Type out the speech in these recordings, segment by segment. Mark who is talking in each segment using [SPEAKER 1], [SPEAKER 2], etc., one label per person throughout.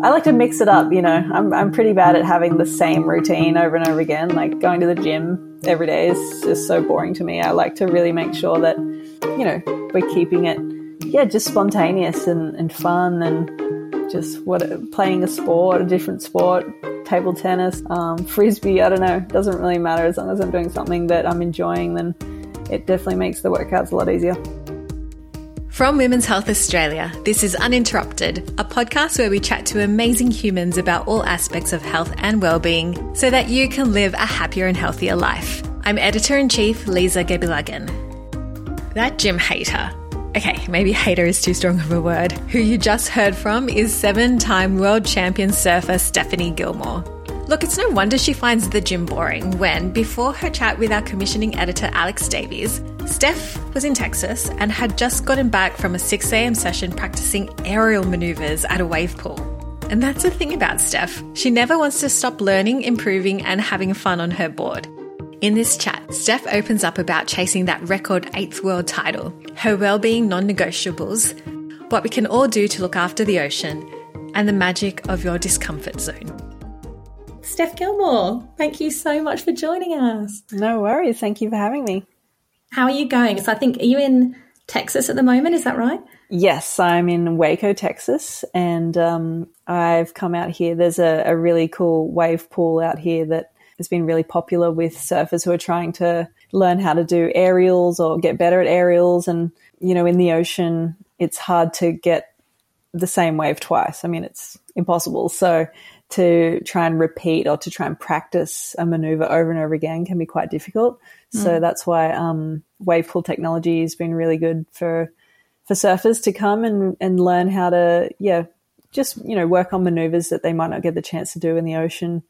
[SPEAKER 1] I like to mix it up, you know. I'm, I'm pretty bad at having the same routine over and over again. Like going to the gym every day is just so boring to me. I like to really make sure that, you know, we're keeping it, yeah, just spontaneous and, and fun and just what playing a sport, a different sport, table tennis, um, frisbee. I don't know. Doesn't really matter as long as I'm doing something that I'm enjoying. Then it definitely makes the workouts a lot easier.
[SPEAKER 2] From Women's Health Australia, this is Uninterrupted, a podcast where we chat to amazing humans about all aspects of health and well-being so that you can live a happier and healthier life. I'm editor-in-chief Lisa Gebilagan. That gym hater. Okay, maybe hater is too strong of a word. Who you just heard from is seven-time world champion surfer Stephanie Gilmore. Look, it's no wonder she finds the gym boring when, before her chat with our commissioning editor Alex Davies, Steph was in Texas and had just gotten back from a 6am session practicing aerial maneuvers at a wave pool. And that's the thing about Steph. She never wants to stop learning, improving, and having fun on her board. In this chat, Steph opens up about chasing that record eighth world title, her well-being non-negotiables, what we can all do to look after the ocean, and the magic of your discomfort zone. Steph Gilmore, thank you so much for joining us.
[SPEAKER 1] No worries. Thank you for having me.
[SPEAKER 2] How are you going? So I think, are you in Texas at the moment? Is that right?
[SPEAKER 1] Yes, I'm in Waco, Texas, and um, I've come out here. There's a, a, really cool wave pool out here that has been really popular with surfers who are trying to learn how to do aerials or get better at aerials. And, you know, in the ocean, it's hard to get the same wave twice. I mean, it's impossible. So to try and repeat or to try and practice a maneuver over and over again can be quite difficult. Mm. So that's why um, wave pool technology has been really good for for surfers to come and, and learn how to yeah just you know work on maneuvers that they might not get the chance to do in the ocean.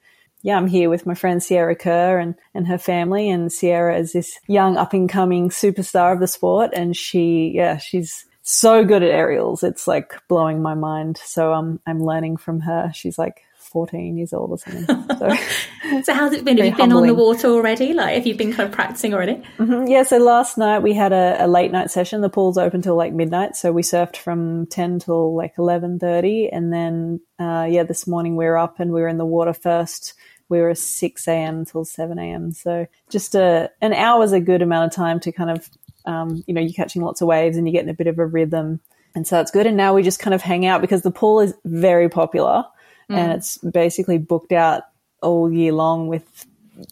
[SPEAKER 1] Yeah, I'm here with my friend Sierra Kerr and, and her family. And Sierra is this young up and coming superstar of the sport. And she, yeah, she's so good at aerials. It's like blowing my mind. So um, I'm learning from her. She's like 14 years old or something. So,
[SPEAKER 2] so how's it been? Have you been humbling. on the water already? Like, have you been kind of practicing already?
[SPEAKER 1] Mm-hmm. Yeah. So last night we had a, a, late night session. The pool's open till like midnight. So we surfed from 10 till like 11.30. And then, uh, yeah, this morning we were up and we were in the water first. We were 6 a.m. till 7 a.m. So just a, an hour is a good amount of time to kind of, um, you know, you're catching lots of waves and you're getting a bit of a rhythm. And so it's good. And now we just kind of hang out because the pool is very popular mm. and it's basically booked out all year long with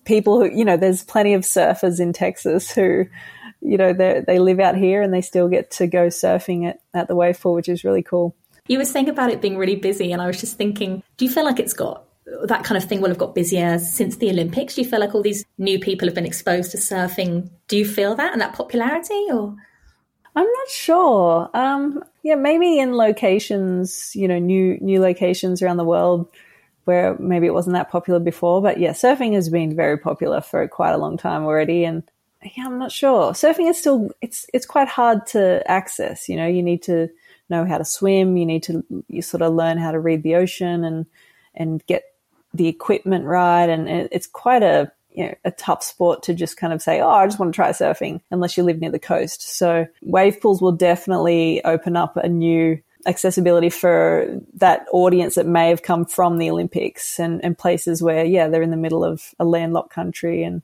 [SPEAKER 1] people who, you know, there's plenty of surfers in Texas who, you know, they they live out here and they still get to go surfing at, at the wave pool, which is really cool.
[SPEAKER 2] You were saying about it being really busy, and I was just thinking, do you feel like it's got that kind of thing will have got busier since the Olympics? Do you feel like all these new people have been exposed to surfing? Do you feel that and that popularity, or?
[SPEAKER 1] I'm not sure. Um, yeah, maybe in locations, you know, new new locations around the world where maybe it wasn't that popular before. But yeah, surfing has been very popular for quite a long time already, and yeah, I'm not sure. Surfing is still it's it's quite hard to access. You know, you need to know how to swim. You need to you sort of learn how to read the ocean and and get the equipment right, and it's quite a you know, a tough sport to just kind of say, oh, I just want to try surfing unless you live near the coast. So wave pools will definitely open up a new accessibility for that audience that may have come from the Olympics and, and places where, yeah, they're in the middle of a landlocked country and,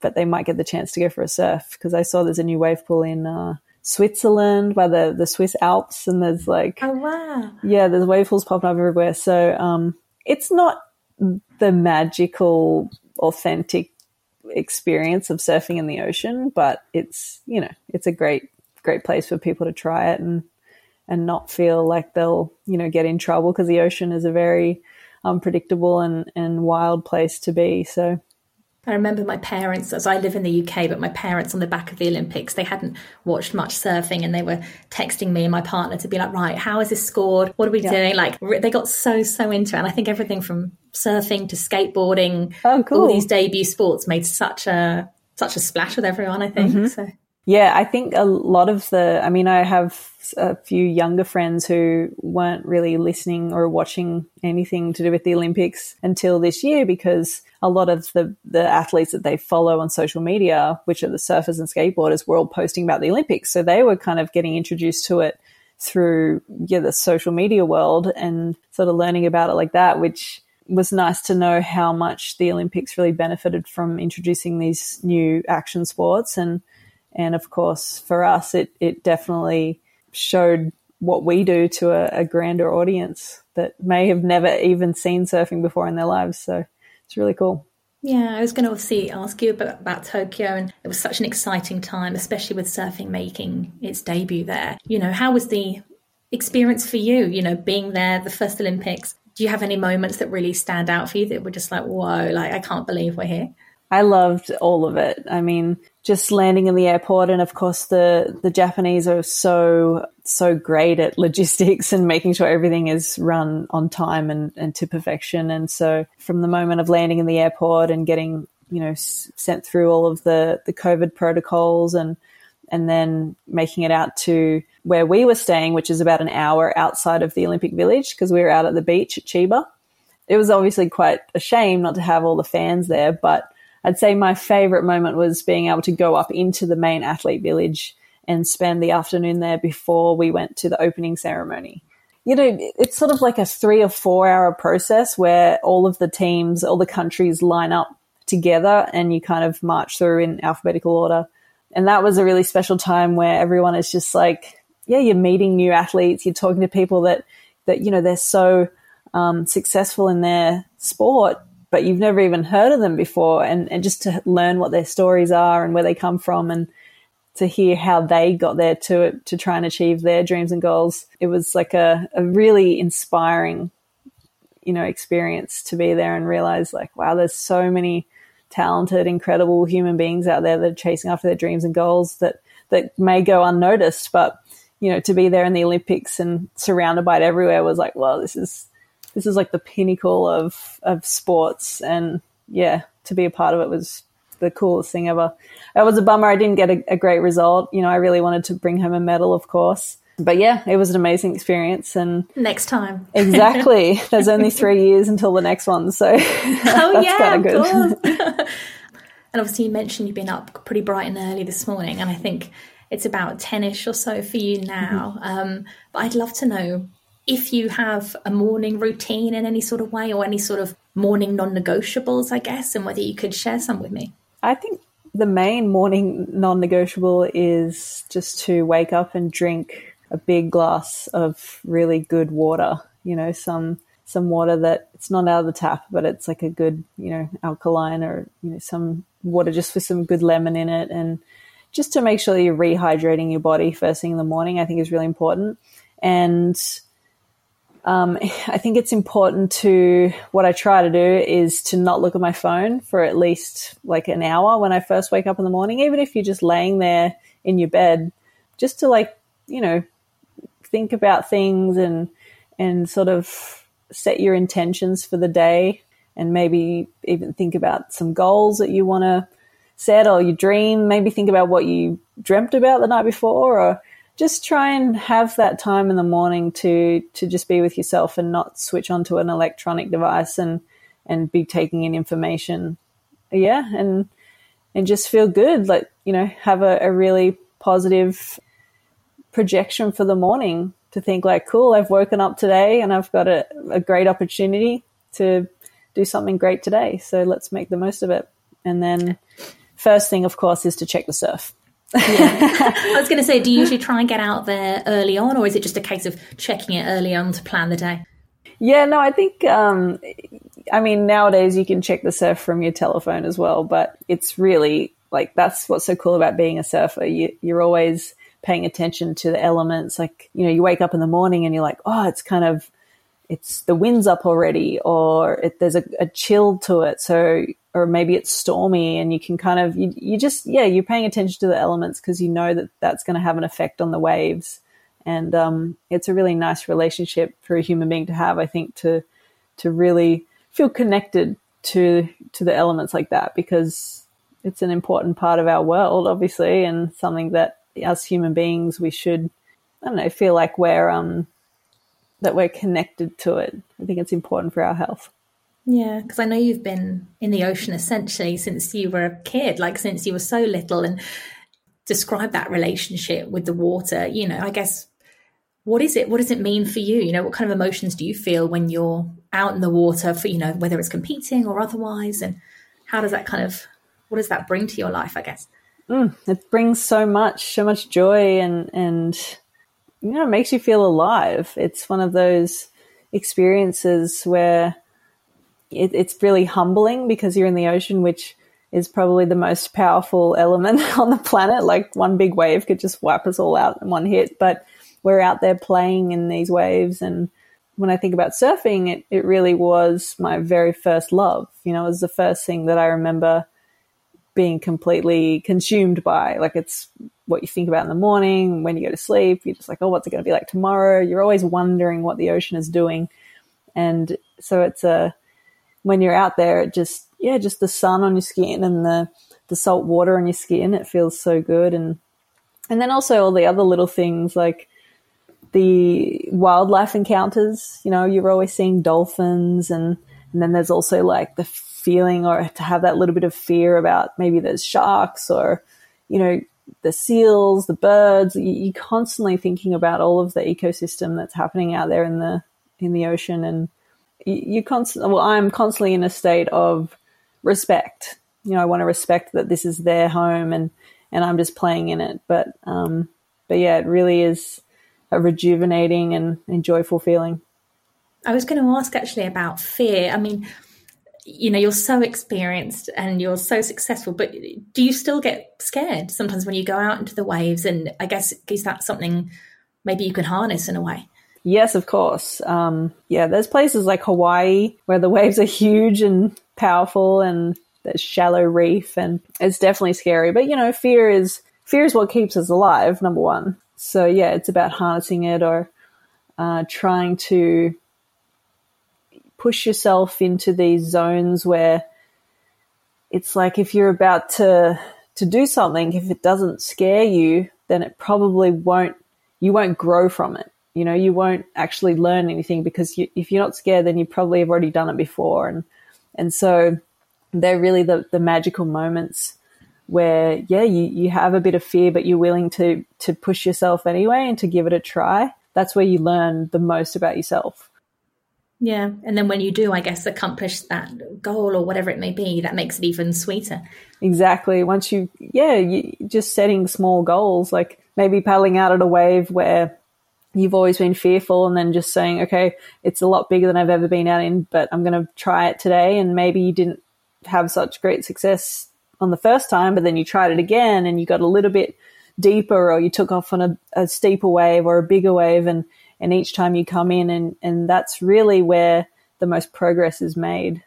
[SPEAKER 1] but they might get the chance to go for a surf because I saw there's a new wave pool in, uh, Switzerland by the, the Swiss Alps and there's like,
[SPEAKER 2] oh wow.
[SPEAKER 1] Yeah, there's wave pools popping up everywhere. So, um, it's not the magical authentic experience of surfing in the ocean, but it's, you know, it's a great, great place for people to try it and, and not feel like they'll, you know, get in trouble because the ocean is a very unpredictable and, and wild place to be. So
[SPEAKER 2] I remember my parents, as I live in the UK, but my parents on the back of the Olympics, they hadn't watched much surfing and they were texting me and my partner to be like, right, how is this scored? What are we yeah. doing? Like, they got so, so into it. And I think everything from surfing to skateboarding, oh, cool. all these debut sports made such a, such a splash with everyone, I think. Mm-hmm. So.
[SPEAKER 1] Yeah, I think a lot of the, I mean, I have a few younger friends who weren't really listening or watching anything to do with the Olympics until this year because a lot of the, the athletes that they follow on social media, which are the surfers and skateboarders, were all posting about the Olympics. So they were kind of getting introduced to it through yeah the social media world and sort of learning about it like that, which was nice to know how much the Olympics really benefited from introducing these new action sports and and of course for us it it definitely showed what we do to a, a grander audience that may have never even seen surfing before in their lives. So it's really cool.
[SPEAKER 3] Yeah, I was going to obviously ask you about, about, Tokyo, and it was such an exciting time, especially with surfing making its debut there. You know, how was the experience for you? You know, being there, the first Olympics. Do you have any moments that really stand out for you that were just like, whoa, like I can't believe we're here?
[SPEAKER 1] I loved all of it. I mean, just landing in the airport, and of course, the the Japanese are so so great at logistics and making sure everything is run on time and, and to perfection. And so, from the moment of landing in the airport and getting you know sent through all of the the COVID protocols and and then making it out to where we were staying, which is about an hour outside of the Olympic Village because we were out at the beach at Chiba. It was obviously quite a shame not to have all the fans there, but I'd say my favorite moment was being able to go up into the main athlete village and spend the afternoon there before we went to the opening ceremony. You know, it's sort of like a three or four hour process where all of the teams, all the countries line up together and you kind of march through in alphabetical order. And that was a really special time where everyone is just like, yeah, you're meeting new athletes, you're talking to people that, that, you know, they're so um, successful in their sport but you've never even heard of them before and, and just to learn what their stories are and where they come from and to hear how they got there to to try and achieve their dreams and goals. It was like a, a really inspiring, you know, experience to be there and realize like, wow, there's so many talented, incredible human beings out there that are chasing after their dreams and goals that that may go unnoticed, but you know, to be there in the Olympics and surrounded by it everywhere was like, well, this is this is like the pinnacle of of sports, and yeah, to be a part of it was the coolest thing ever. It was a bummer I didn't get a, a great result. You know, I really wanted to bring home a medal, of course. But yeah, it was an amazing experience. And
[SPEAKER 3] next time,
[SPEAKER 1] exactly. There's only three years until the next one, so
[SPEAKER 3] oh yeah, of course. and obviously, you mentioned you've been up pretty bright and early this morning, and I think it's about ten-ish or so for you now. Mm-hmm. Um, but I'd love to know if you have a morning routine in any sort of way or any sort of morning non negotiables, I guess, and whether you could share some with me.
[SPEAKER 1] I think the main morning non negotiable is just to wake up and drink a big glass of really good water, you know, some some water that it's not out of the tap, but it's like a good, you know, alkaline or, you know, some water just with some good lemon in it and just to make sure you're rehydrating your body first thing in the morning, I think is really important. And um, I think it's important to what I try to do is to not look at my phone for at least like an hour when I first wake up in the morning, even if you're just laying there in your bed, just to like, you know, think about things and, and sort of set your intentions for the day and maybe even think about some goals that you want to set or you dream. Maybe think about what you dreamt about the night before or just try and have that time in the morning to to just be with yourself and not switch onto an electronic device and and be taking in information. Yeah and and just feel good. Like you know have a, a really positive projection for the morning to think like cool i've woken up today and i've got a, a great opportunity to do something great today. So let's make the most of it. And then first thing of course is to check the surf
[SPEAKER 3] yeah. I was going to say, do you usually try and get out there early on, or is it just a case of checking it early on to plan the day?
[SPEAKER 1] Yeah, no, I think, um, I mean, nowadays you can check the surf from your telephone as well, but it's really like that's what's so cool about being a surfer. You, you're always paying attention to the elements. Like, you know, you wake up in the morning and you're like, oh, it's kind of, it's the wind's up already, or it, there's a, a chill to it. So or maybe it's stormy and you can kind of you, you just yeah you're paying attention to the elements because you know that that's going to have an effect on the waves. And um, it's a really nice relationship for a human being to have i think to to really feel connected to to the elements like that because it's an important part of our world obviously and something that as human beings we should i don't know feel like we're um that we're connected to it. I think it's important for our health
[SPEAKER 3] yeah, because I know you've been in the ocean essentially since you were a kid, like since you were so little, and describe that relationship with the water. You know, I guess what is it? What does it mean for you? You know, what kind of emotions do you feel when you're out in the water for, you know, whether it's competing or otherwise? And how does that kind of, what does that bring to your life, I guess?
[SPEAKER 1] Mm, it brings so much, so much joy and, and, you know, it makes you feel alive. It's one of those experiences where it, it's really humbling because you're in the ocean, which is probably the most powerful element on the planet. Like one big wave could just wipe us all out in one hit, but we're out there playing in these waves. And when I think about surfing, it, it really was my very first love. You know, it was the first thing that I remember being completely consumed by. Like it's what you think about in the morning, when you go to sleep, you're just like, oh, what's it going to be like tomorrow? You're always wondering what the ocean is doing. And so it's a, when you're out there, it just, yeah, just the sun on your skin and the, the salt water on your skin, it feels so good. And, and then also all the other little things like the wildlife encounters, you know, you're always seeing dolphins and, and then there's also like the feeling or to have that little bit of fear about maybe there's sharks or, you know, the seals, the birds. You're constantly thinking about all of the ecosystem that's happening out there in the in the ocean, and you constantly. Well, I'm constantly in a state of respect. You know, I want to respect that this is their home, and and I'm just playing in it. But um, but yeah, it really is a rejuvenating and, and joyful feeling.
[SPEAKER 3] I was going to ask actually about fear. I mean, you know, you're so experienced and you're so successful, but do you still get scared sometimes when you go out into the waves? And I guess is that something maybe you can harness in a way?
[SPEAKER 1] Yes, of course. Um, yeah, there's places like Hawaii where the waves are huge and powerful, and there's shallow reef, and it's definitely scary. But you know, fear is fear is what keeps us alive. Number one. So yeah, it's about harnessing it or uh, trying to push yourself into these zones where it's like if you're about to to do something, if it doesn't scare you, then it probably won't you won't grow from it. You know, you won't actually learn anything because you, if you're not scared, then you probably have already done it before, and and so they're really the the magical moments where yeah you, you have a bit of fear but you're willing to to push yourself anyway and to give it a try that's where you learn the most about yourself
[SPEAKER 3] yeah. And then when you do, I guess, accomplish that goal or whatever it may be, that makes it even sweeter.
[SPEAKER 1] Exactly. Once you, yeah, you just setting small goals, like maybe paddling out at a wave where you've always been fearful and then just saying, okay, it's a lot bigger than I've ever been out in, but I'm going to try it today. And maybe you didn't have such great success on the first time, but then you tried it again and you got a little bit deeper or you took off on a, a steeper wave or a bigger wave and and each time you come in and, and that's really where the most progress is made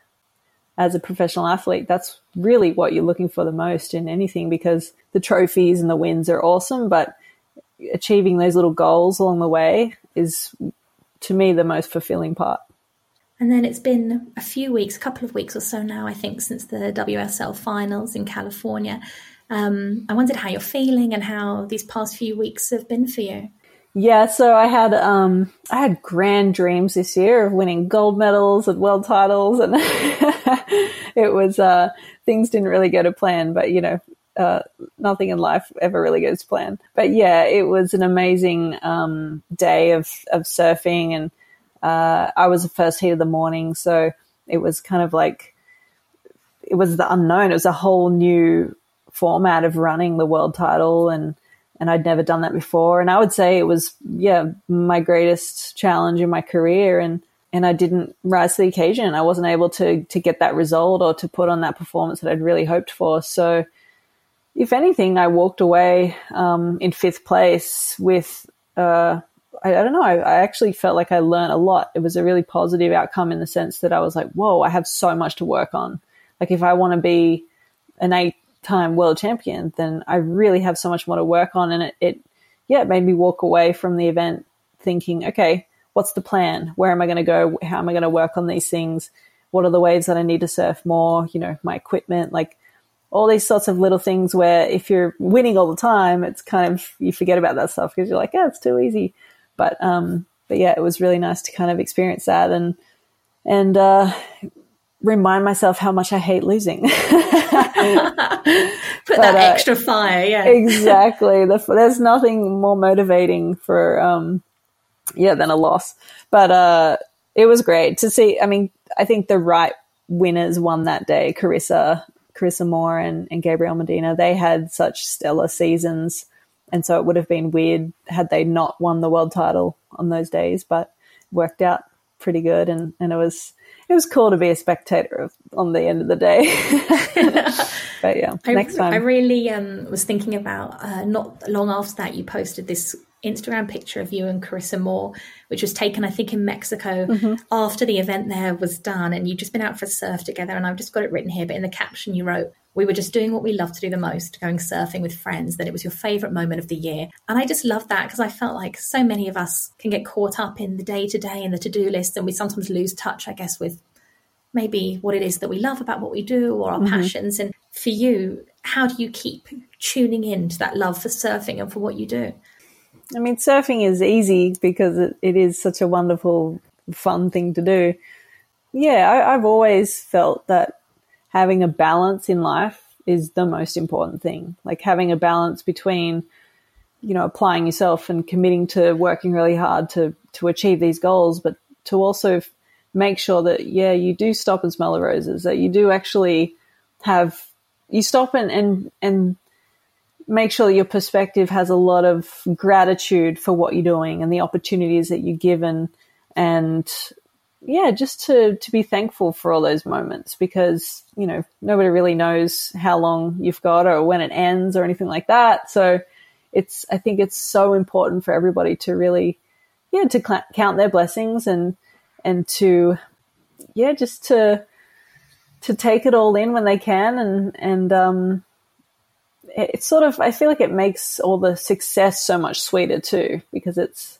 [SPEAKER 1] as a professional athlete. That's really what you're looking for the most in anything because the trophies and the wins are awesome, but achieving those little goals along the way is to me the most fulfilling part.
[SPEAKER 3] And then it's been a few weeks, a couple of weeks or so now, I think, since the WSL finals in California. Um, I wondered how you're feeling and how these past few weeks have been for you.
[SPEAKER 1] Yeah, so I had um I had grand dreams this year of winning gold medals and world titles and it was uh things didn't really go to plan, but you know, uh nothing in life ever really goes to plan. But yeah, it was an amazing um day of of surfing and uh I was the first heat of the morning, so it was kind of like it was the unknown. It was a whole new format of running the world title and and I'd never done that before. And I would say it was, yeah, my greatest challenge in my career. And, and I didn't rise to the occasion. I wasn't able to, to get that result or to put on that performance that I'd really hoped for. So if anything, I walked away, um, in fifth place with, uh, I, don't know. I, I, actually felt like I learned a lot. It was a really positive outcome in the sense that I was like, whoa, I have so much to work on. Like if I want to be an eight time world champion, then I really have so much more to work on. And it, it yeah, it made me walk away from the event thinking, okay, what's the plan? Where am I going to go? How am I going to work on these things? What are the waves that I need to surf more? You know, my equipment, like all these sorts of little things where if you're winning all the time, it's kind of, you forget about that stuff because you're like, yeah, it's too easy. But, um, but yeah, it was really nice to kind of experience that and, and, uh, remind myself how much I hate losing. Put
[SPEAKER 3] but, that uh, extra fire, yeah.
[SPEAKER 1] exactly. The, there's nothing more motivating for um, yeah, than a loss. But uh, it was great to see. I mean, I think the right winners won that day. Carissa, Carissa Moore, and, and Gabriel Medina. They had such stellar seasons, and so it would have been weird had they not won the world title on those days. But worked out pretty good, and and it was it was cool to be a spectator on the end of the day. but yeah, I, next time.
[SPEAKER 3] I really um, was thinking about uh, not long after that you posted this Instagram picture of you and Carissa Moore, which was taken, I think, in Mexico mm-hmm. after the event there was done. And you'd just been out for a surf together. And I've just got it written here, but in the caption you wrote, we were just doing what we love to do the most, going surfing with friends, that it was your favorite moment of the year. And I just love that because I felt like so many of us can get caught up in the day to day and the to do list. And we sometimes lose touch, I guess, with maybe what it is that we love about what we do or our mm-hmm. passions. And for you, how do you keep tuning in to that love for surfing and for what you do?
[SPEAKER 1] I mean, surfing is easy because it, it is such a wonderful, fun thing to do. Yeah, I, I've always felt that having a balance in life is the most important thing. Like having a balance between, you know, applying yourself and committing to working really hard to to achieve these goals, but to also make sure that yeah, you do stop and smell the roses, that you do actually have you stop and and and make sure your perspective has a lot of gratitude for what you're doing and the opportunities that you're given and yeah just to to be thankful for all those moments because you know nobody really knows how long you've got or when it ends or anything like that. So it's i think it's so important for everybody to really yeah to cl- count their blessings and and to yeah just to to take it all in when they can and and um it's sort of I feel like it makes all the success so much sweeter too because it's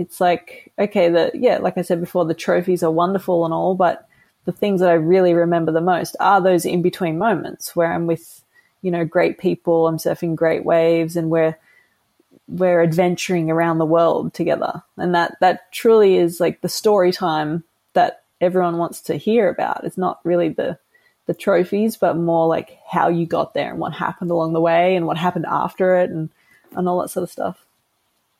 [SPEAKER 1] it's like okay the yeah like I said before the trophies are wonderful and all but the things that I really remember the most are those in between moments where I'm with you know great people I'm surfing great waves and we're we're adventuring around the world together and that that truly is like the story time that everyone wants to hear about it's not really the the trophies, but more like how you got there and what happened along the way and what happened after it and, and all that sort of stuff.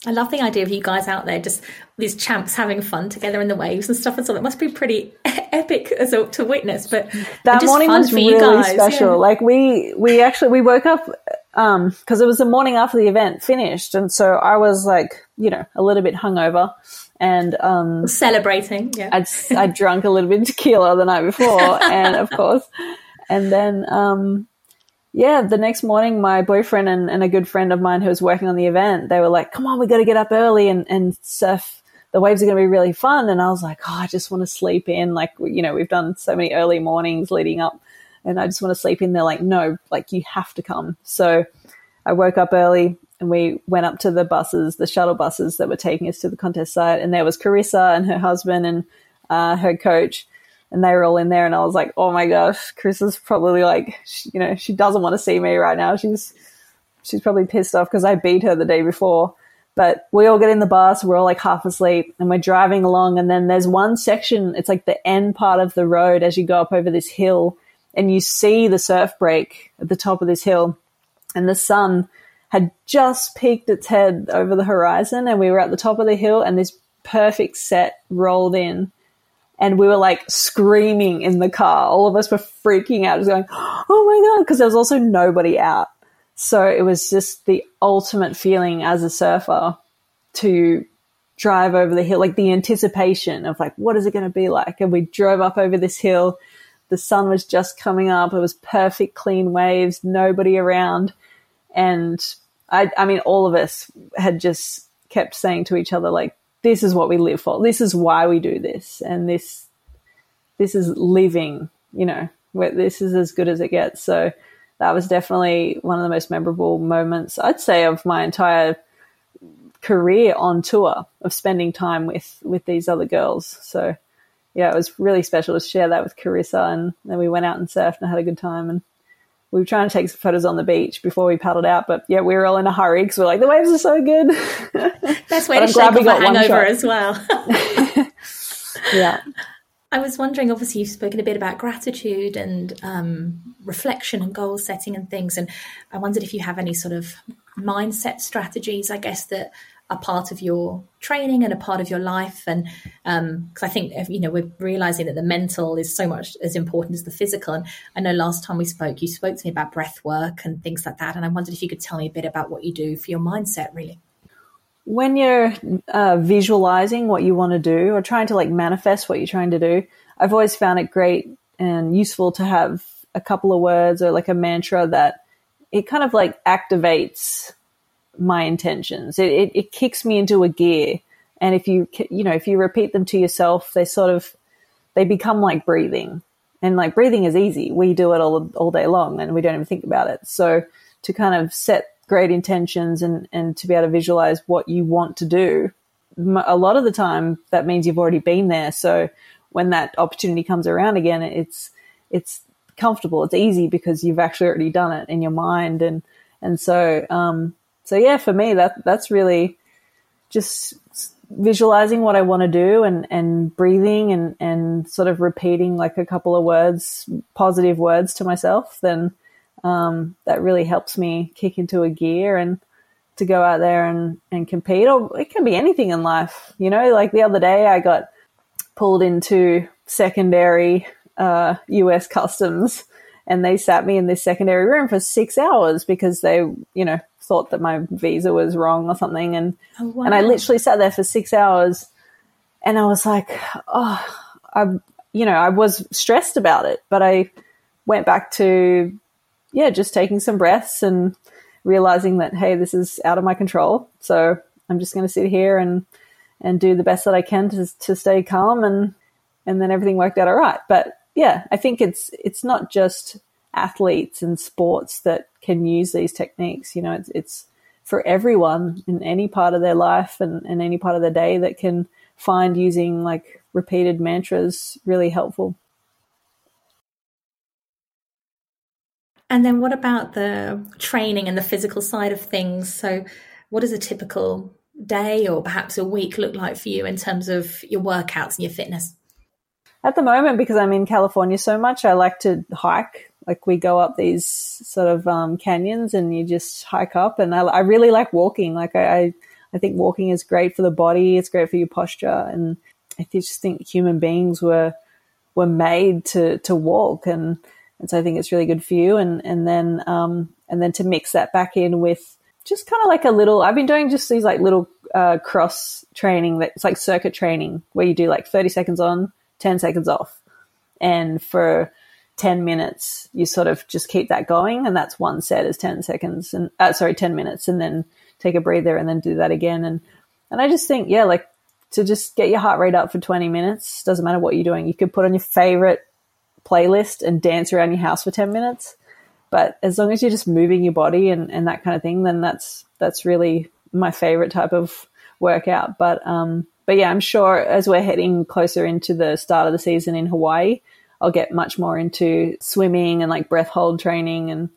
[SPEAKER 3] I love the idea of you guys out there, just these champs having fun together in the waves and stuff and so. It must be pretty epic as a, to witness. But
[SPEAKER 1] that morning was really special. Yeah. Like we we actually we woke up um because it was the morning after the event finished, and so I was like you know a little bit hungover, and um,
[SPEAKER 3] celebrating. Yeah,
[SPEAKER 1] I'd I'd drunk a little bit of tequila the night before, and of course, and then um, yeah, the next morning, my boyfriend and, and a good friend of mine who was working on the event, they were like, "Come on, we got to get up early and and surf." The waves are going to be really fun. And I was like, oh, I just want to sleep in. Like, you know, we've done so many early mornings leading up and I just want to sleep in. They're like, no, like you have to come. So I woke up early, and we went up to the buses, the shuttle buses that were taking us to the contest site, and there was Carissa and her husband and uh, her coach, and they were all in there, and I was like, oh my gosh, chris is probably like, she, you know, she doesn't want to see me right now. She's she's probably pissed off because I beat her the day before. But we all get in the bus, we're all like half asleep, and we're driving along, and then there's one section, it's like the end part of the road as you go up over this hill, and you see the surf break at the top of this hill, and the sun had just peeked its head over the horizon and we were at the top of the hill and this perfect set rolled in and we were like screaming in the car. All of us were freaking out, just going, "Oh my god!" Because there was also nobody out, so it was just the ultimate feeling as a surfer to drive over the hill, like the anticipation of like, what is it going to be like? And we drove up over this hill. The sun was just coming up. It was perfect, clean waves, nobody around, and I, I mean, all of us had just kept saying to each other, like, this is what we live for. This is why we do this. And this, this is living, you know, where this is as good as it gets. So that was definitely one of the most memorable moments, I'd say, of my entire career on tour of spending time with, with these other girls. So yeah, it was really special to share that with Carissa. And then we went out and surfed and had a good time. And we were trying to take some photos on the beach before we paddled out, but yeah, we were all in a hurry because we're like, the waves are so good.
[SPEAKER 3] Best way to shake off a hangover as well.
[SPEAKER 1] yeah.
[SPEAKER 3] I was wondering, obviously, you've spoken a bit about gratitude and um, reflection and goal setting and things. And I wondered if you have any sort of mindset strategies, I guess, that a part of your training and a part of your life. And because um, I think you know we're realizing that the mental is so much as important as the physical. And I know last time we spoke, you spoke to me about breath work and things like that. And I wondered if you could tell me a bit about what you do for your mindset, really.
[SPEAKER 1] When you're uh, visualizing what you want to do or trying to like manifest what you're trying to do, I've always found it great and useful to have a couple of words or like a mantra that it kind of like activates my intentions. It, it, it kicks me into a gear. And if you, you know, if you repeat them to yourself, they sort of, they become like breathing. And like breathing is easy. We do it all, all day long and we don't even think about it. So to kind of set great intentions and, and to be able to visualize what you want to do, a lot of the time that means you've already been there. So when that opportunity comes around again, it's, it's comfortable. It's easy because you've actually already done it in your mind. And, and so, um, so yeah, for me, that that's really just visualizing what I want to do and, and breathing and, and sort of repeating like a couple of words, positive words to myself, then um, that really helps me kick into a gear and to go out there and, and compete. Or it can be anything in life, you know, like the other day I got pulled into secondary uh, US customs and they sat me in this secondary room for six hours because they, you know, thought that my visa was wrong or something. And, oh, wow. and I literally sat there for six hours and I was like, oh, I, you know, I was stressed about it, but I went back to, yeah, just taking some breaths and realizing that, hey, this is out of my control. So I'm just going to sit here and, and do the best that I can to, to stay calm and, and then everything worked out all right. But yeah, I think it's, it's not just athletes and sports that can use these techniques. You know, it's, it's for everyone in any part of their life and, and any part of their day that can find using like repeated mantras really helpful.
[SPEAKER 3] And then what about the training and the physical side of things? So, what does a typical day or perhaps a week look like for you in terms of your workouts and your fitness?
[SPEAKER 1] At the moment, because I'm in California so much, I like to hike like we go up these sort of um, canyons and you just hike up. And I, I really like walking. Like I, I, I, think walking is great for the body. It's great for your posture. And I just think human beings were were made to to walk. And and so I think it's really good for you. And and then um, and then to mix that back in with just kind of like a little. I've been doing just these like little uh, cross training that's like circuit training where you do like thirty seconds on, ten seconds off, and for 10 minutes, you sort of just keep that going. And that's one set is 10 seconds and, uh, sorry, 10 minutes and then take a breather and then do that again. And, and I just think, yeah, like to just get your heart rate up for 20 minutes, doesn't matter what you're doing. You could put on your favorite playlist and dance around your house for 10 minutes. But as long as you're just moving your body and, and that kind of thing, then that's, that's really my favorite type of workout. But, um, but yeah, I'm sure as we're heading closer into the start of the season in Hawaii, I'll get much more into swimming and like breath hold training and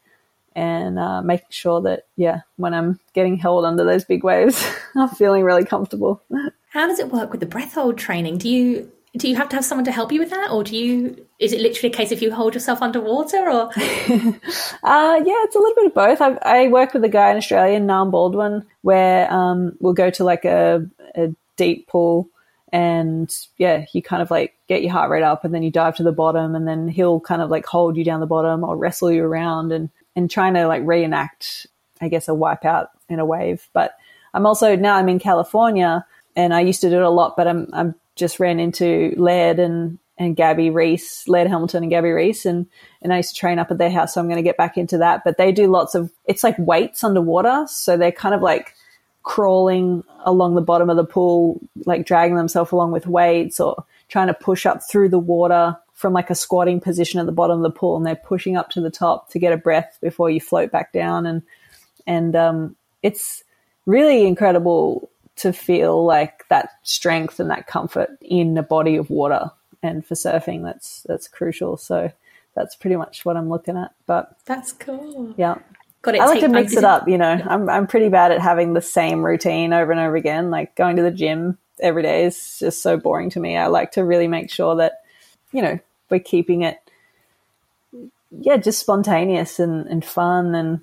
[SPEAKER 1] and uh, making sure that yeah, when I'm getting held under those big waves, I'm feeling really comfortable.
[SPEAKER 3] How does it work with the breath hold training? Do you do you have to have someone to help you with that, or do you? Is it literally a case if you hold yourself underwater, or? uh,
[SPEAKER 1] yeah, it's a little bit of both. I, I work with a guy in Australia, Nam Baldwin, where um, we'll go to like a, a deep pool and yeah, you kind of like get your heart rate up and then you dive to the bottom and then he'll kind of like hold you down the bottom or wrestle you around and, and trying to like reenact, I guess, a wipeout in a wave. But I'm also now I'm in California and I used to do it a lot, but I'm, I'm just ran into Laird and, and Gabby Reece, Laird Hamilton and Gabby Reece And, and I used to train up at their house. So I'm going to get back into that, but they do lots of, it's like weights underwater. So they're kind of like, crawling along the bottom of the pool, like dragging themselves along with weights or trying to push up through the water from like a squatting position at the bottom of the pool and they're pushing up to the top to get a breath before you float back down. And and um, it's really incredible to feel like that strength and that comfort in a body of water and for surfing. That's that's crucial. So that's pretty much what I'm looking at. But
[SPEAKER 3] that's cool.
[SPEAKER 1] Yeah I like to mix it up. You know, I'm I'm pretty bad at having the same routine over and over again. Like going to the gym every day is just so boring to me. I like to really make sure that you know we're keeping it, yeah, just spontaneous and and fun and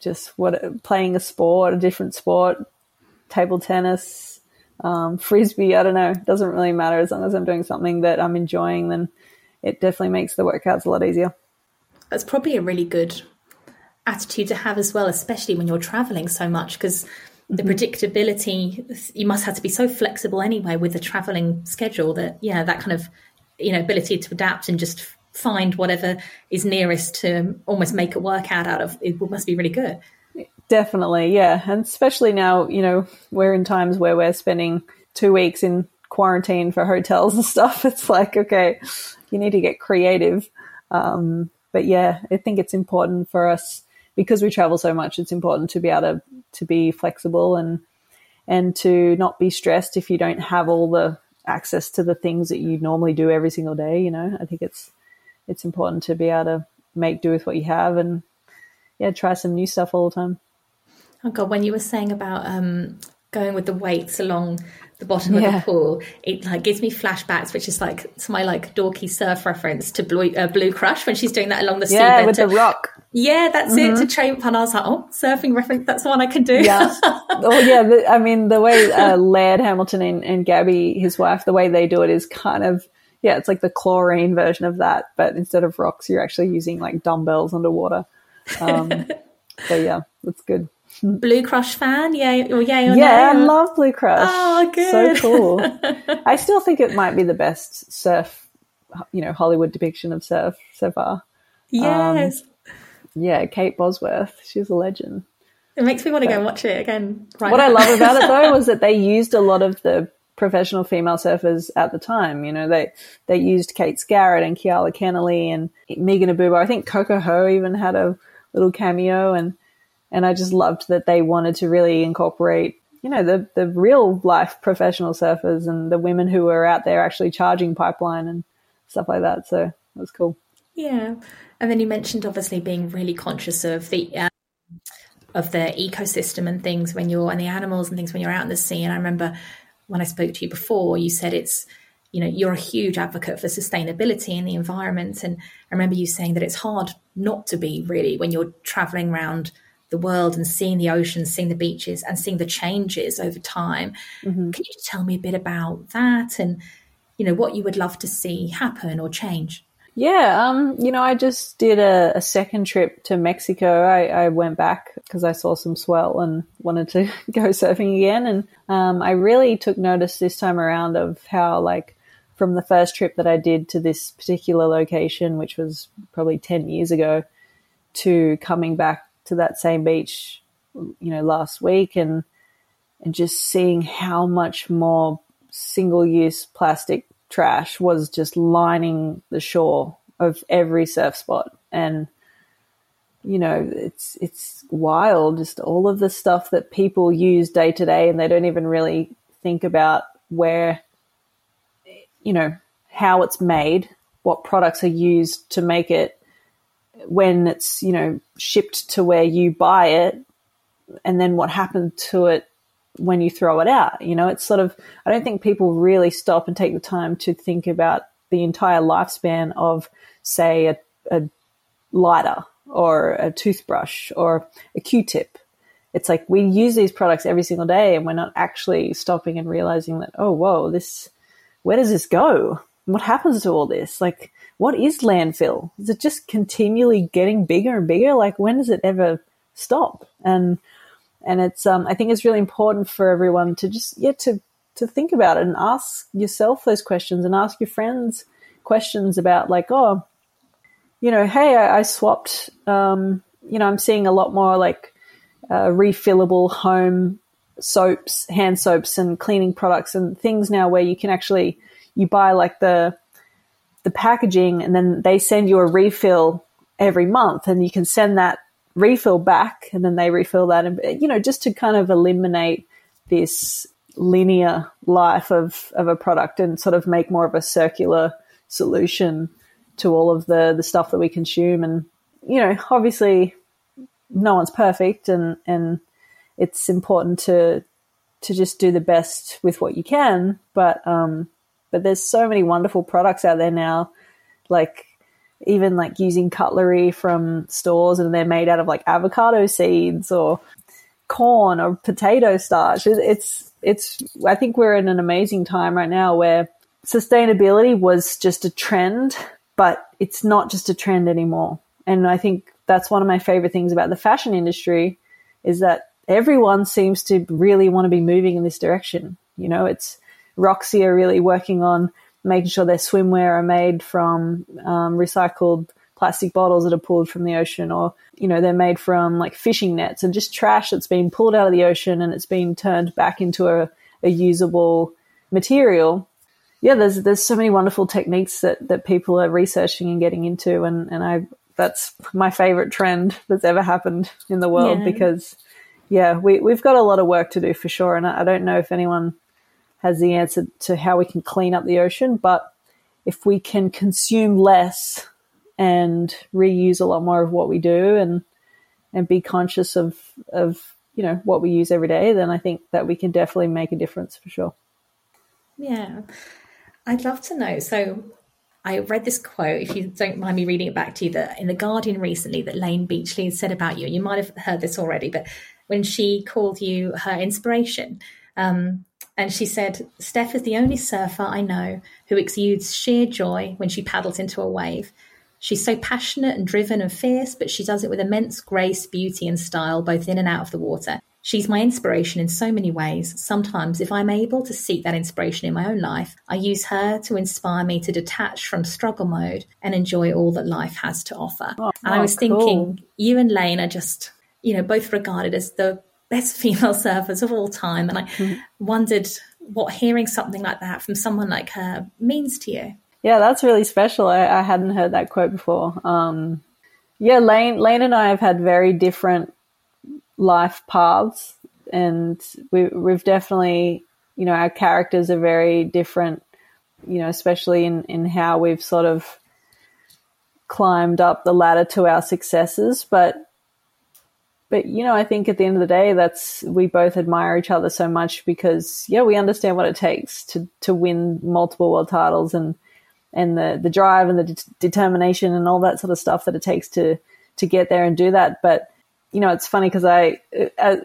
[SPEAKER 1] just what playing a sport, a different sport, table tennis, um, frisbee. I don't know. It doesn't really matter as long as I'm doing something that I'm enjoying. Then it definitely makes the workouts a lot easier.
[SPEAKER 3] That's probably a really good attitude to have as well, especially when you're traveling so much because the mm-hmm. predictability you must have to be so flexible anyway with the traveling schedule that yeah that kind of you know ability to adapt and just find whatever is nearest to almost make a workout out of it must be really good.
[SPEAKER 1] Definitely yeah and especially now you know we're in times where we're spending two weeks in quarantine for hotels and stuff. It's like okay you need to get creative. Um, but yeah i think it's important for us because we travel so much it's important to be able to to be flexible and and to not be stressed if you don't have all the access to the things that you normally do every single day. You know, I think it's it's important to be able to make do with what you have and yeah, try some new stuff all the time.
[SPEAKER 3] Oh god, when you were saying about um, going with the weights along the bottom yeah. of the pool, it like gives me flashbacks, which is like to my like dorky surf reference to Blue, uh, Blue Crush when she's doing that along the
[SPEAKER 1] sea. Yeah, with to, the rock.
[SPEAKER 3] Yeah, that's mm-hmm. it to train. And I was like, oh, surfing reference. That's the one I can do.
[SPEAKER 1] Yeah. oh yeah. The, I mean, the way uh, Laird Hamilton and, and Gabby, his wife, the way they do it is kind of yeah, it's like the chlorine version of that, but instead of rocks, you're actually using like dumbbells underwater. Um, so yeah, that's good.
[SPEAKER 3] Blue Crush fan? Yay or yay or
[SPEAKER 1] Yeah, no? I love Blue Crush.
[SPEAKER 3] Oh, good.
[SPEAKER 1] So cool. I still think it might be the best surf, you know, Hollywood depiction of surf so far.
[SPEAKER 3] Yes. Um,
[SPEAKER 1] yeah, Kate Bosworth. She's a legend.
[SPEAKER 3] It makes me want to go and watch it again.
[SPEAKER 1] Right what now. I love about it though was that they used a lot of the professional female surfers at the time. You know, they they used Kate Skarratt and Keala Kennelly and Megan Abubo. I think Coco Ho even had a little cameo and and I just loved that they wanted to really incorporate, you know, the, the real life professional surfers and the women who were out there actually charging pipeline and stuff like that. So it was cool.
[SPEAKER 3] Yeah. And then you mentioned obviously being really conscious of the, uh, of the ecosystem and things when you're, and the animals and things when you're out in the sea. And I remember when I spoke to you before, you said it's, you know, you're a huge advocate for sustainability in the environment. And I remember you saying that it's hard not to be really when you're traveling around the world and seeing the oceans, seeing the beaches, and seeing the changes over time. Mm-hmm. Can you tell me a bit about that and you know what you would love to see happen or change?
[SPEAKER 1] Yeah, um, you know, I just did a, a second trip to Mexico. I, I went back because I saw some swell and wanted to go surfing again. And um, I really took notice this time around of how, like, from the first trip that I did to this particular location, which was probably 10 years ago, to coming back to that same beach, you know, last week and and just seeing how much more single-use plastic trash was just lining the shore of every surf spot. And you know it's it's wild just all of the stuff that people use day to day and they don't even really think about where you know how it's made what products are used to make it when it's you know shipped to where you buy it and then what happened to it when you throw it out you know it's sort of i don't think people really stop and take the time to think about the entire lifespan of say a, a lighter or a toothbrush or a q-tip. It's like we use these products every single day and we're not actually stopping and realizing that oh whoa this where does this go? What happens to all this? Like what is landfill? Is it just continually getting bigger and bigger? Like when does it ever stop? And and it's um, I think it's really important for everyone to just yeah to to think about it and ask yourself those questions and ask your friends questions about like oh you know hey I, I swapped um, you know I'm seeing a lot more like uh, refillable home soaps hand soaps and cleaning products and things now where you can actually you buy like the the packaging and then they send you a refill every month and you can send that refill back and then they refill that and you know just to kind of eliminate this linear life of of a product and sort of make more of a circular solution to all of the the stuff that we consume. And you know obviously no one's perfect and and it's important to to just do the best with what you can but um but there's so many wonderful products out there now, like even like using cutlery from stores and they're made out of like avocado seeds or corn or potato starch. It's it's I think we're in an amazing time right now where sustainability was just a trend, but it's not just a trend anymore. And I think that's one of my favorite things about the fashion industry is that everyone seems to really want to be moving in this direction. You know, it's Roxy are really working on making sure their swimwear are made from um, recycled plastic bottles that are pulled from the ocean or you know they're made from like fishing nets and just trash that's been pulled out of the ocean and it's been turned back into a, a usable material yeah there's there's so many wonderful techniques that that people are researching and getting into and and i that's my favorite trend that's ever happened in the world yeah. because yeah we, we've got a lot of work to do for sure and I, I don't know if anyone has the answer to how we can clean up the ocean but if we can consume less and reuse a lot more of what we do and and be conscious of of you know what we use every day, then I think that we can definitely make a difference for sure.
[SPEAKER 3] Yeah, I'd love to know. So I read this quote, if you don't mind me reading it back to you, that in the Guardian recently that Layne Beachley said about you. You might have heard this already, but when she called you her inspiration, um, and she said, Steph is the only surfer I know who exudes sheer joy when she paddles into a wave. She's so passionate and driven and fierce, but she does it with immense grace, beauty, and style, both in and out of the water. She's my inspiration in so many ways. Sometimes, if I'm able to seek that inspiration in my own life, I use her to inspire me to detach from struggle mode and enjoy all that life has to offer. Oh, and I was cool. thinking, you and Layne are just, you know, both regarded as the best female surfers of all time. And I mm-hmm. wondered what hearing something like that from someone like her means to you.
[SPEAKER 1] Yeah, that's really special. I, I hadn't heard that quote before. Um, yeah, Lane, Layne and I have had very different life paths, and we, we've definitely, you know, our characters are very different. You know, especially in in how we've sort of climbed up the ladder to our successes, but but you know, I think at the end of the day, that's we both admire each other so much because yeah, we understand what it takes to to win multiple world titles and and the the drive and the de- determination and all that sort of stuff that it takes to to get there and do that. But you know, it's funny because I, uh,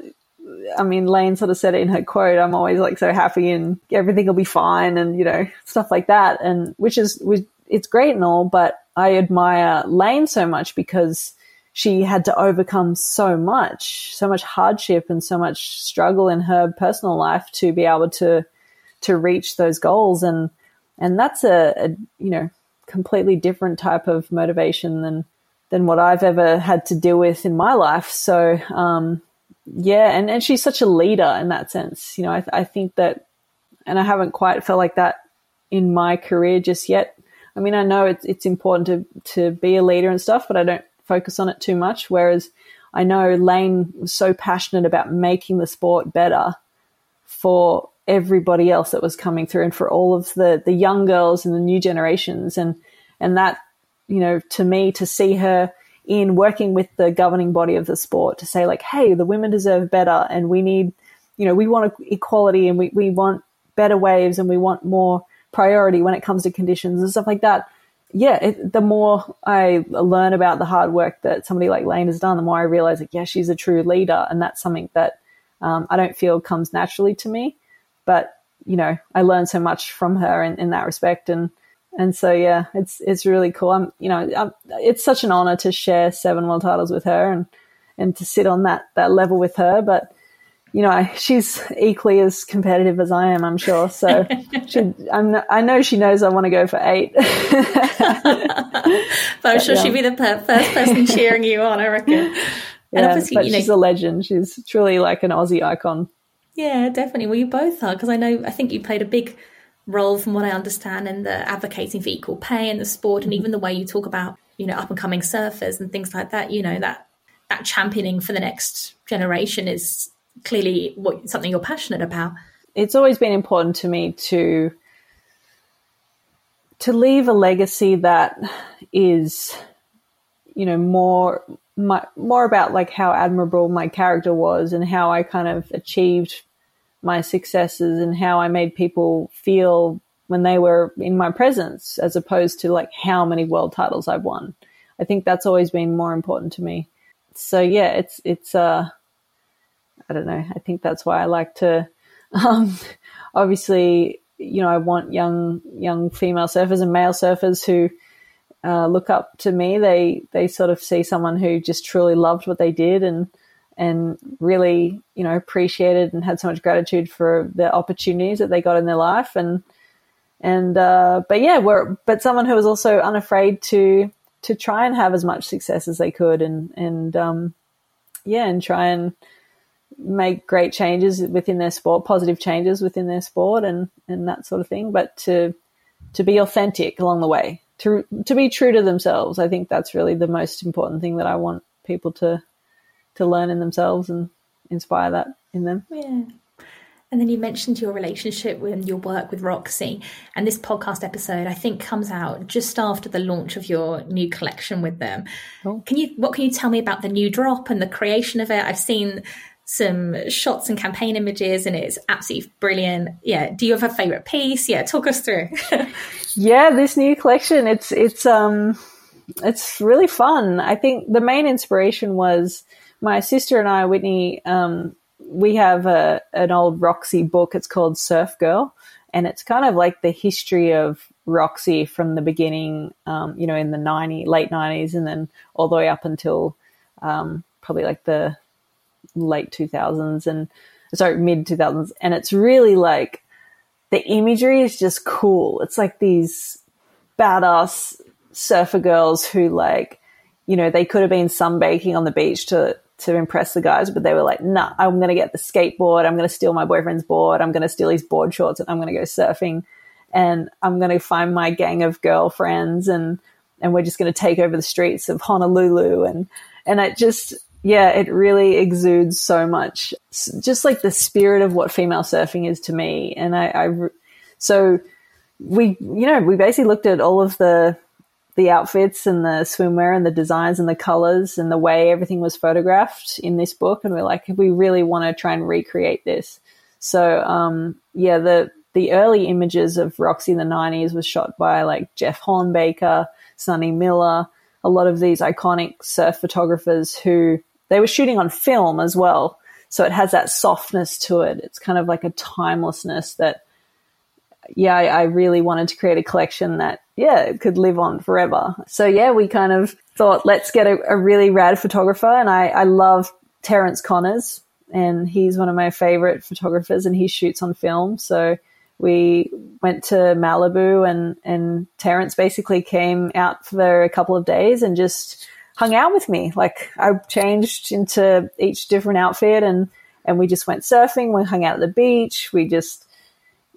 [SPEAKER 1] I mean, Layne sort of said it in her quote. I'm always like so happy and everything will be fine and you know stuff like that. And which is it's great and all, but I admire Layne so much because she had to overcome so much, so much hardship and so much struggle in her personal life to be able to to reach those goals and and that's a, a you know completely different type of motivation than than what I've ever had to deal with in my life. So um, yeah, and and she's such a leader in that sense. You know, I, I think that, and I haven't quite felt like that in my career just yet. I mean, I know it's it's important to to be a leader and stuff, but I don't focus on it too much. Whereas I know Layne was so passionate about making the sport better for everybody else that was coming through and for all of the the young girls and the new generations and and that you know to me to see her in working with the governing body of the sport to say like hey the women deserve better and we need you know we want equality and we, we want better waves and we want more priority when it comes to conditions and stuff like that yeah it, the more i learn about the hard work that somebody like Layne has done the more i realize that, yeah she's a true leader and that's something that um, i don't feel comes naturally to me but you know, I learned so much from her in, in that respect. And, and so, yeah, it's, it's really cool. I'm, you know, I'm, it's such an honor to share seven world titles with her and, and to sit on that, that level with her. But, you know, she's equally as competitive as I am, I'm sure. So she, I'm, I know she knows I want to go for eight. but
[SPEAKER 3] I'm sure yeah. she'd be the first person cheering you on, I reckon.
[SPEAKER 1] Yeah, but you know, she's a legend. She's truly like an Aussie icon.
[SPEAKER 3] Yeah, definitely. Well, you both are because I know I think you played a big role, from what I understand, in the advocating for equal pay in the sport, and mm-hmm. even the way you talk about you know up and coming surfers and things like that. You know that that championing for the next generation is clearly what something you're passionate about.
[SPEAKER 1] It's always been important to me to to leave a legacy that is you know more my, more about like how admirable my character was and how I kind of achieved my successes and how I made people feel when they were in my presence, as opposed to like how many world titles I've won. I think that's always been more important to me. So yeah, it's it's uh, I don't know. I think that's why I like to. Um, obviously, you know, I want young young female surfers and male surfers who uh, look up to me. They they sort of see someone who just truly loved what they did and and really you know appreciated and had so much gratitude for the opportunities that they got in their life and and uh, but yeah, we're but someone who was also unafraid to to try and have as much success as they could and and um, yeah and try and make great changes within their sport, positive changes within their sport, and and that sort of thing. But to to be authentic along the way, to to be true to themselves. I think that's really the most important thing that I want people to to learn in themselves and inspire that in them.
[SPEAKER 3] Yeah. And then you mentioned your relationship with your work with Roxy. And this podcast episode, I think, comes out just after the launch of your new collection with them. Oh. Can you what can you tell me about the new drop and the creation of it? I've seen some shots and campaign images and it's absolutely brilliant. Yeah. Do you have a favorite piece? Yeah, talk us through.
[SPEAKER 1] yeah, this new collection, it's it's um it's really fun. I think the main inspiration was my sister and I, Whitney, um, we have a an old Roxy book. It's called Surf Girl, and it's kind of like the history of Roxy from the beginning, um, you know, in the 90, late 90s, and then all the way up until um, probably like the late 2000s and sorry, mid 2000s. And it's really like the imagery is just cool. It's like these badass surfer girls who like, you know, they could have been sunbaking on the beach to, to impress the guys, but they were like, nah, I'm going to get the skateboard. I'm going to steal my boyfriend's board. I'm going to steal his board shorts and I'm going to go surfing and I'm going to find my gang of girlfriends and, and we're just going to take over the streets of Honolulu. And, and it just, yeah, it really exudes so much, just like the spirit of what female surfing is to me. And I, I so we, you know, we basically looked at all of the the outfits and the swimwear and the designs and the colors and the way everything was photographed in this book, and we're like, we really want to try and recreate this. So, um, yeah, the the early images of Roxy in the '90s was shot by like Jeff Hornbaker, Sonny Miller, a lot of these iconic surf photographers who they were shooting on film as well. So it has that softness to it. It's kind of like a timelessness that, yeah, I, I really wanted to create a collection that, yeah, it could live on forever. So yeah, we kind of thought, let's get a, a really rad photographer. And I, I love Terence Connors and he's one of my favorite photographers and he shoots on film. So we went to Malibu and, and Terence basically came out for a couple of days and just hung out with me. Like I changed into each different outfit and, and we just went surfing. We hung out at the beach. We just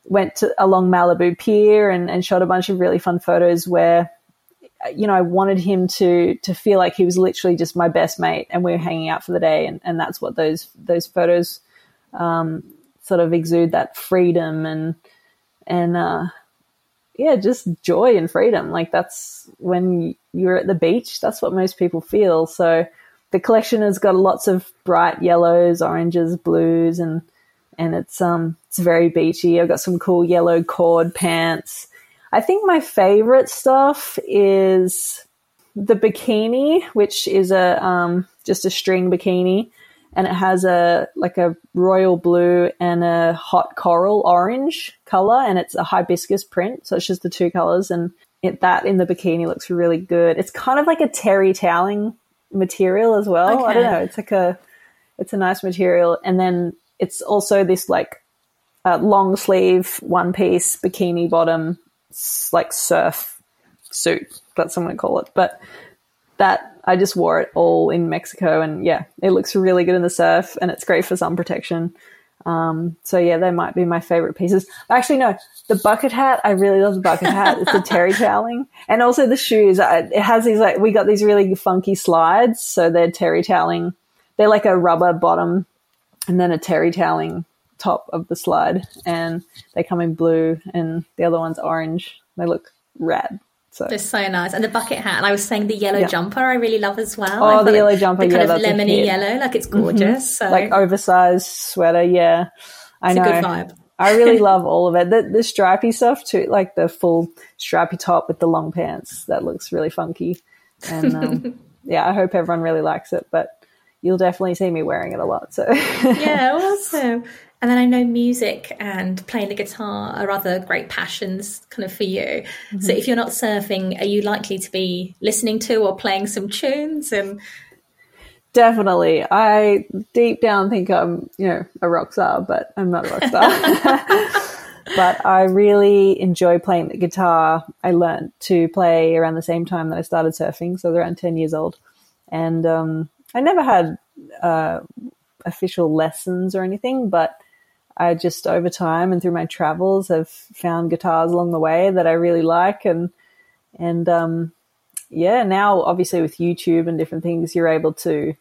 [SPEAKER 1] went to, along Malibu Pier and, and shot a bunch of really fun photos where, you know, I wanted him to, to feel like he was literally just my best mate and we were hanging out for the day. And, and that's what those, those photos, um, sort of exude that freedom and, and, uh, yeah, just joy and freedom. Like that's when you're at the beach, that's what most people feel. So the collection has got lots of bright yellows, oranges, blues, and and it's um it's very beachy. I've got some cool yellow cord pants. I think my favorite stuff is the bikini, which is a um just a string bikini and it has a like a royal blue and a hot coral orange color and it's a hibiscus print. So it's just the two colors and it, that in the bikini looks really good. It's kind of like a terry toweling material as well. Okay. i don't know. It's like a it's a nice material. And then it's also this like uh, long sleeve one piece bikini bottom like surf suit. That's what i'm gonna call it. But that I just wore it all in Mexico, and yeah, it looks really good in the surf, and it's great for sun protection. Um, so yeah, they might be my favorite pieces. Actually, no, the bucket hat. I really love the bucket hat. It's the terry toweling, and also the shoes. It has these like we got these really funky slides, so they're terry toweling. They're like a rubber bottom, and then a terry toweling top of the slide, and they come in blue, and the other one's orange. They look rad. So
[SPEAKER 3] they're so nice, and the bucket hat. And I was saying the yellow yeah. jumper I really love as well.
[SPEAKER 1] Oh, the yellow jumper,
[SPEAKER 3] the
[SPEAKER 1] kind
[SPEAKER 3] yeah, of lemony yellow, like it's mm-hmm. gorgeous. Mm-hmm. So.
[SPEAKER 1] Like oversized sweater, yeah.
[SPEAKER 3] I
[SPEAKER 1] it's know.
[SPEAKER 3] a good vibe.
[SPEAKER 1] I really love all of it. The, the stripy stuff too, like the full stripy top with the long pants. That looks really funky, and um, yeah, I hope everyone really likes it. But you'll definitely see me wearing it a lot. So
[SPEAKER 3] yeah, awesome. And then I know music and playing the guitar are other great passions kind of for you. Mm-hmm. So if you're not surfing, are you likely to be listening to or playing some tunes and
[SPEAKER 1] Definitely. I deep down think I'm, you know, a rock star, but I'm not a rock star. but I really enjoy playing the guitar. I learned to play around the same time that I started surfing, so I was around 10 years old. And um, I never had uh, official lessons or anything, but I just over time and through my travels have found guitars along the way that I really like and and um, yeah, now obviously with YouTube and different things, you're able to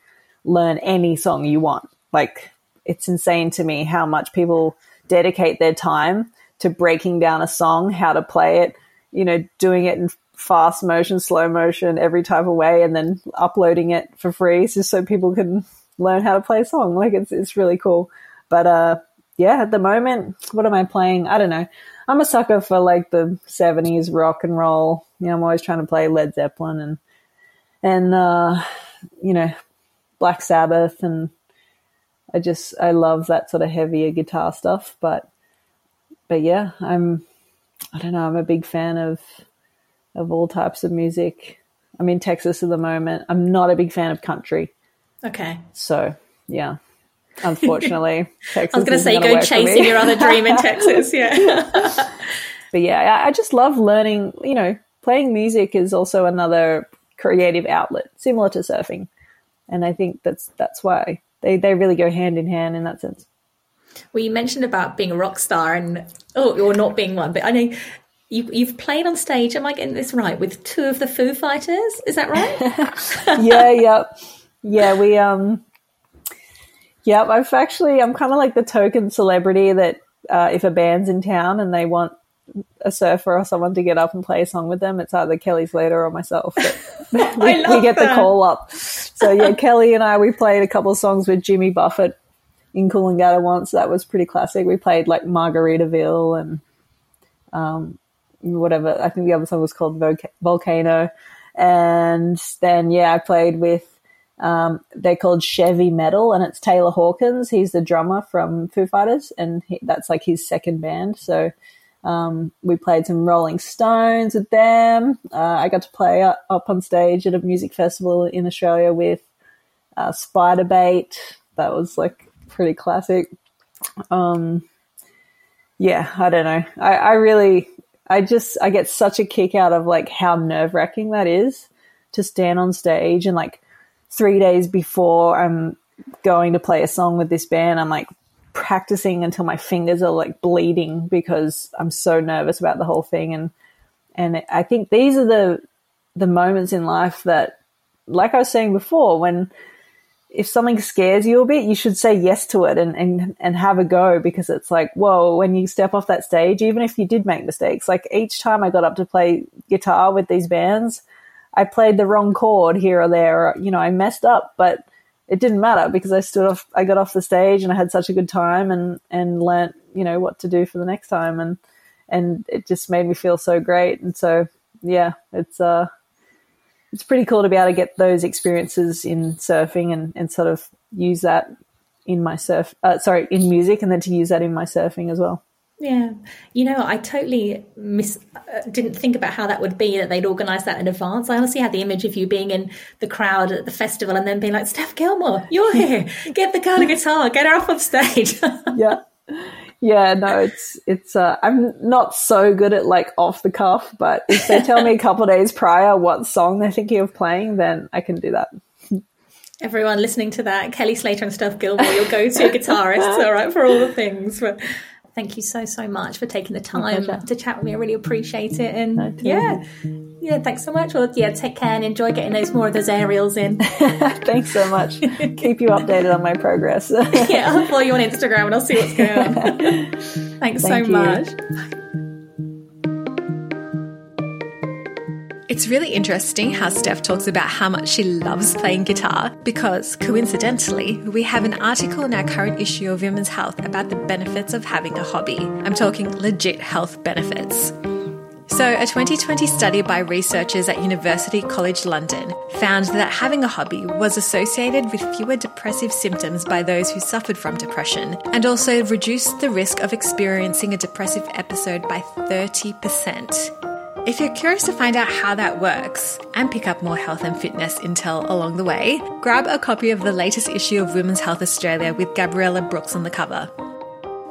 [SPEAKER 1] learn any song you want. Like it's insane to me how much people dedicate their time to breaking down a song, how to play it, you know, doing it in fast motion, slow motion, every type of way, and then uploading it for free just so people can learn how to play a song. Like it's it's really cool. But uh yeah, at the moment, what am I playing? I don't know. I'm a sucker for like the 70s rock and roll. You know, I'm always trying to play Led Zeppelin and and uh you know, Black Sabbath and I just I love that sort of heavier guitar stuff, but but yeah, I'm I don't know, I'm a big fan of of all types of music. I'm in Texas at the moment. I'm not a big fan of country.
[SPEAKER 3] Okay.
[SPEAKER 1] So, yeah. Unfortunately,
[SPEAKER 3] Texas I was going to say go chasing your other dream in Texas, yeah.
[SPEAKER 1] but yeah, I just love learning, you know, playing music is also another creative outlet similar to surfing. And I think that's that's why they they really go hand in hand in that sense.
[SPEAKER 3] Well, you mentioned about being a rock star and oh, or not being one, but I know you, you've played on stage. Am I getting this right with two of the Foo Fighters? Is that right?
[SPEAKER 1] yeah, yeah, yeah. We um, yeah. I've actually I'm kind of like the token celebrity that uh, if a band's in town and they want a surfer or someone to get up and play a song with them, it's either Kelly Slater or myself. we, we, get that. the call up. So yeah, Kelly and I we played a couple of songs with Jimmy Buffett in Coolangatta once. That was pretty classic. We played like Margaritaville and um, whatever. I think the other song was called Volcano. And then yeah, I played with um, they're called Chevy Metal, and it's Taylor Hawkins. He's the drummer from Foo Fighters, and he, that's like his second band. So um, we played some Rolling Stones with them. Uh, I got to play up, on stage at a music festival in Australia with uh, Spiderbait. That was like pretty classic. Um, yeah, I don't know. I, I really, I just, I get such a kick out of like how nerve wracking that is to stand on stage and like three days before I'm going to play a song with this band, I'm like practicing until my fingers are like bleeding because I'm so nervous about the whole thing. And, and I think these are the, the moments in life that, like I was saying before, when, if something scares you a bit, you should say yes to it and, and, and have a go because it's like, whoa, when you step off that stage, even if you did make mistakes, like each time I got up to play guitar with these bands, I played the wrong chord here or there, or, you know, I messed up, but it didn't matter because I stood off, I got off the stage and I had such a good time and, and learnt, you know, what to do for the next time. And, and it just made me feel so great. And so, yeah, it's, uh, it's pretty cool to be able to get those experiences in surfing and, and sort of use that in my surf, uh, sorry, in music and then to use that in my surfing as well.
[SPEAKER 3] Yeah, you know, I totally miss. Uh, didn't think about how that would be that they'd organise that in advance. I honestly had the image of you being in the crowd at the festival and then being like, "Steph Gilmore, you're here. Get the girl a guitar. Get her off of stage."
[SPEAKER 1] yeah, yeah. No, it's it's. Uh, I'm not so good at like off the cuff, but if they tell me a couple days prior what song they're thinking of playing, then I can do that.
[SPEAKER 3] Everyone listening to that, Kelly Slater and Steph Gilmore, your go-to guitarists, all right, for all the things. But thank you so so much for taking the time to chat with me. I really appreciate it. And yeah, yeah, thanks so much. Well, yeah, take care and enjoy getting those more of those aerials in.
[SPEAKER 1] thanks so much. Keep you updated on my progress.
[SPEAKER 3] yeah, I'll follow you on Instagram and I'll see what's going on. thanks Thank so you. much.
[SPEAKER 2] It's really interesting how Steph talks about how much she loves playing guitar because, coincidentally, we have an article in our current issue of Women's Health about the benefits of having a hobby. I'm talking legit health benefits. So, a 2020 study by researchers at University College London found that having a hobby was associated with fewer depressive symptoms by those who suffered from depression and also reduced the risk of experiencing a depressive episode by 30%. If you're curious to find out how that works and pick up more health and fitness intel along the way, grab a copy of the latest issue of Women's Health Australia with Gabriella Brooks on the cover.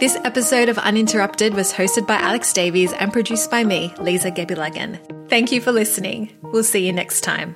[SPEAKER 2] This episode of Uninterrupted was hosted by Alex Davies and produced by me, Lisa Gebilagan. Thank you for listening. We'll see you next time.